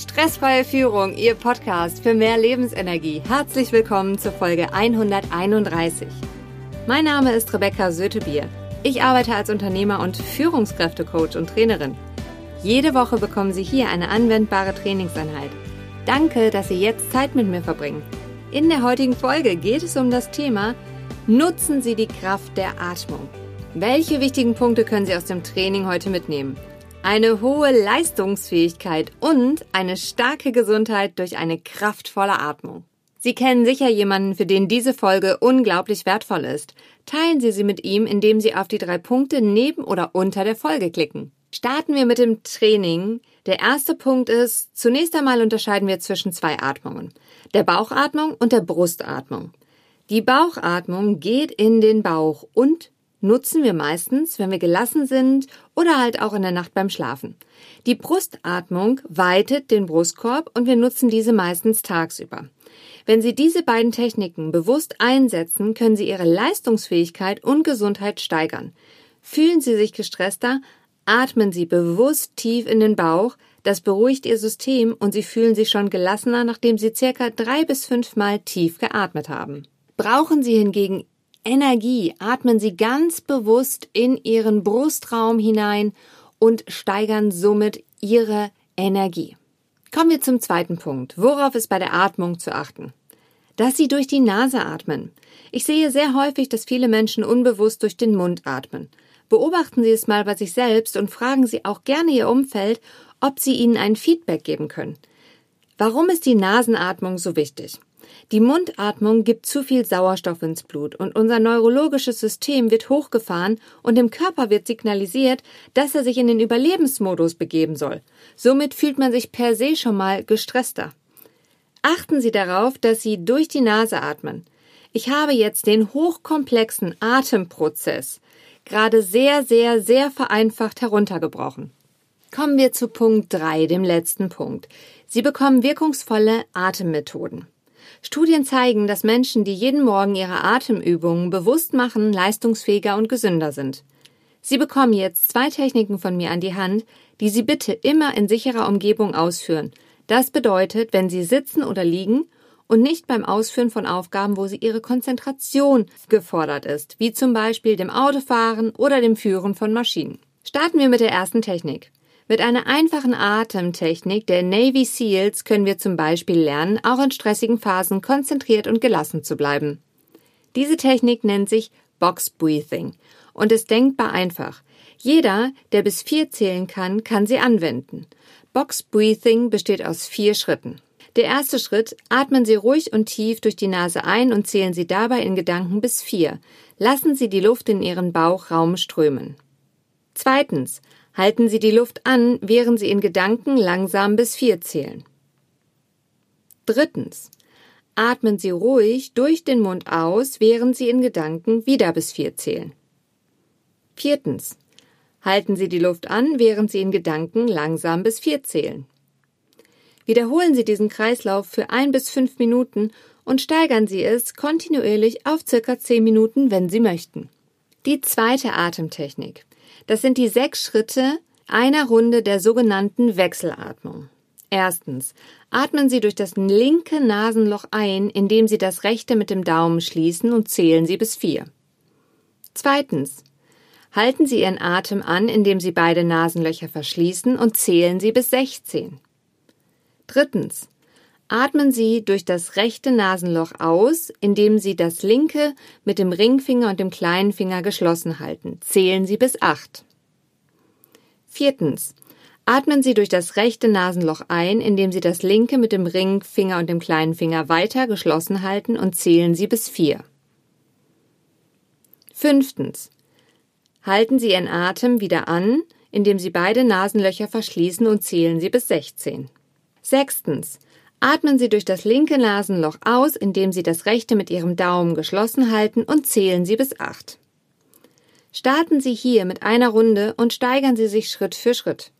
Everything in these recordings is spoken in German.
Stressfreie Führung, Ihr Podcast für mehr Lebensenergie. Herzlich willkommen zur Folge 131. Mein Name ist Rebecca Sötebier. Ich arbeite als Unternehmer und Führungskräftecoach und Trainerin. Jede Woche bekommen Sie hier eine anwendbare Trainingseinheit. Danke, dass Sie jetzt Zeit mit mir verbringen. In der heutigen Folge geht es um das Thema Nutzen Sie die Kraft der Atmung. Welche wichtigen Punkte können Sie aus dem Training heute mitnehmen? Eine hohe Leistungsfähigkeit und eine starke Gesundheit durch eine kraftvolle Atmung. Sie kennen sicher jemanden, für den diese Folge unglaublich wertvoll ist. Teilen Sie sie mit ihm, indem Sie auf die drei Punkte neben oder unter der Folge klicken. Starten wir mit dem Training. Der erste Punkt ist, zunächst einmal unterscheiden wir zwischen zwei Atmungen. Der Bauchatmung und der Brustatmung. Die Bauchatmung geht in den Bauch und nutzen wir meistens, wenn wir gelassen sind oder halt auch in der Nacht beim Schlafen. Die Brustatmung weitet den Brustkorb und wir nutzen diese meistens tagsüber. Wenn Sie diese beiden Techniken bewusst einsetzen, können Sie Ihre Leistungsfähigkeit und Gesundheit steigern. Fühlen Sie sich gestresster, atmen Sie bewusst tief in den Bauch, das beruhigt Ihr System und Sie fühlen sich schon gelassener, nachdem Sie circa drei bis fünfmal tief geatmet haben. Brauchen Sie hingegen Energie atmen Sie ganz bewusst in Ihren Brustraum hinein und steigern somit Ihre Energie. Kommen wir zum zweiten Punkt. Worauf ist bei der Atmung zu achten? Dass Sie durch die Nase atmen. Ich sehe sehr häufig, dass viele Menschen unbewusst durch den Mund atmen. Beobachten Sie es mal bei sich selbst und fragen Sie auch gerne Ihr Umfeld, ob Sie ihnen ein Feedback geben können. Warum ist die Nasenatmung so wichtig? Die Mundatmung gibt zu viel Sauerstoff ins Blut und unser neurologisches System wird hochgefahren und dem Körper wird signalisiert, dass er sich in den Überlebensmodus begeben soll. Somit fühlt man sich per se schon mal gestresster. Achten Sie darauf, dass Sie durch die Nase atmen. Ich habe jetzt den hochkomplexen Atemprozess gerade sehr, sehr, sehr vereinfacht heruntergebrochen. Kommen wir zu Punkt 3, dem letzten Punkt. Sie bekommen wirkungsvolle Atemmethoden. Studien zeigen, dass Menschen, die jeden Morgen ihre Atemübungen bewusst machen, leistungsfähiger und gesünder sind. Sie bekommen jetzt zwei Techniken von mir an die Hand, die Sie bitte immer in sicherer Umgebung ausführen. Das bedeutet, wenn Sie sitzen oder liegen und nicht beim Ausführen von Aufgaben, wo Sie Ihre Konzentration gefordert ist, wie zum Beispiel dem Autofahren oder dem Führen von Maschinen. Starten wir mit der ersten Technik. Mit einer einfachen Atemtechnik der Navy SEALs können wir zum Beispiel lernen, auch in stressigen Phasen konzentriert und gelassen zu bleiben. Diese Technik nennt sich Box Breathing und ist denkbar einfach. Jeder, der bis vier zählen kann, kann sie anwenden. Box Breathing besteht aus vier Schritten. Der erste Schritt, atmen Sie ruhig und tief durch die Nase ein und zählen Sie dabei in Gedanken bis vier. Lassen Sie die Luft in Ihren Bauchraum strömen. Zweitens, Halten Sie die Luft an, während Sie in Gedanken langsam bis vier zählen. Drittens. Atmen Sie ruhig durch den Mund aus, während Sie in Gedanken wieder bis vier zählen. Viertens. Halten Sie die Luft an, während Sie in Gedanken langsam bis vier zählen. Wiederholen Sie diesen Kreislauf für ein bis fünf Minuten und steigern Sie es kontinuierlich auf circa zehn Minuten, wenn Sie möchten. Die zweite Atemtechnik. Das sind die sechs Schritte einer Runde der sogenannten Wechselatmung. Erstens. Atmen Sie durch das linke Nasenloch ein, indem Sie das rechte mit dem Daumen schließen und zählen Sie bis vier. Zweitens. Halten Sie Ihren Atem an, indem Sie beide Nasenlöcher verschließen und zählen Sie bis 16. Drittens. Atmen Sie durch das rechte Nasenloch aus, indem Sie das linke mit dem Ringfinger und dem kleinen Finger geschlossen halten. Zählen Sie bis acht. Viertens. Atmen Sie durch das rechte Nasenloch ein, indem Sie das linke mit dem Ringfinger und dem kleinen Finger weiter geschlossen halten und zählen Sie bis vier. Fünftens. Halten Sie Ihren Atem wieder an, indem Sie beide Nasenlöcher verschließen und zählen Sie bis 16. Sechstens. Atmen Sie durch das linke Nasenloch aus, indem Sie das rechte mit Ihrem Daumen geschlossen halten und zählen Sie bis acht. Starten Sie hier mit einer Runde und steigern Sie sich Schritt für Schritt.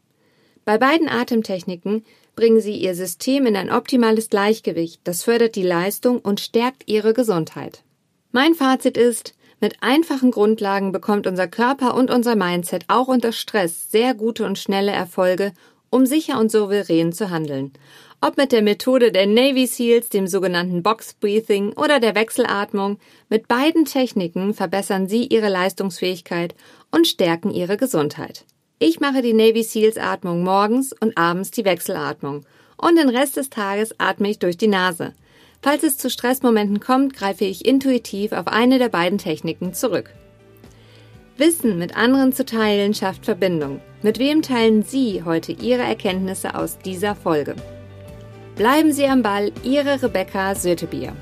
Bei beiden Atemtechniken bringen Sie Ihr System in ein optimales Gleichgewicht, das fördert die Leistung und stärkt Ihre Gesundheit. Mein Fazit ist, mit einfachen Grundlagen bekommt unser Körper und unser Mindset auch unter Stress sehr gute und schnelle Erfolge um sicher und souverän zu handeln. Ob mit der Methode der Navy SEALs, dem sogenannten Box Breathing oder der Wechselatmung, mit beiden Techniken verbessern Sie Ihre Leistungsfähigkeit und stärken Ihre Gesundheit. Ich mache die Navy SEALs Atmung morgens und abends die Wechselatmung und den Rest des Tages atme ich durch die Nase. Falls es zu Stressmomenten kommt, greife ich intuitiv auf eine der beiden Techniken zurück. Wissen mit anderen zu teilen schafft Verbindung. Mit wem teilen Sie heute Ihre Erkenntnisse aus dieser Folge? Bleiben Sie am Ball, Ihre Rebecca Sötebier.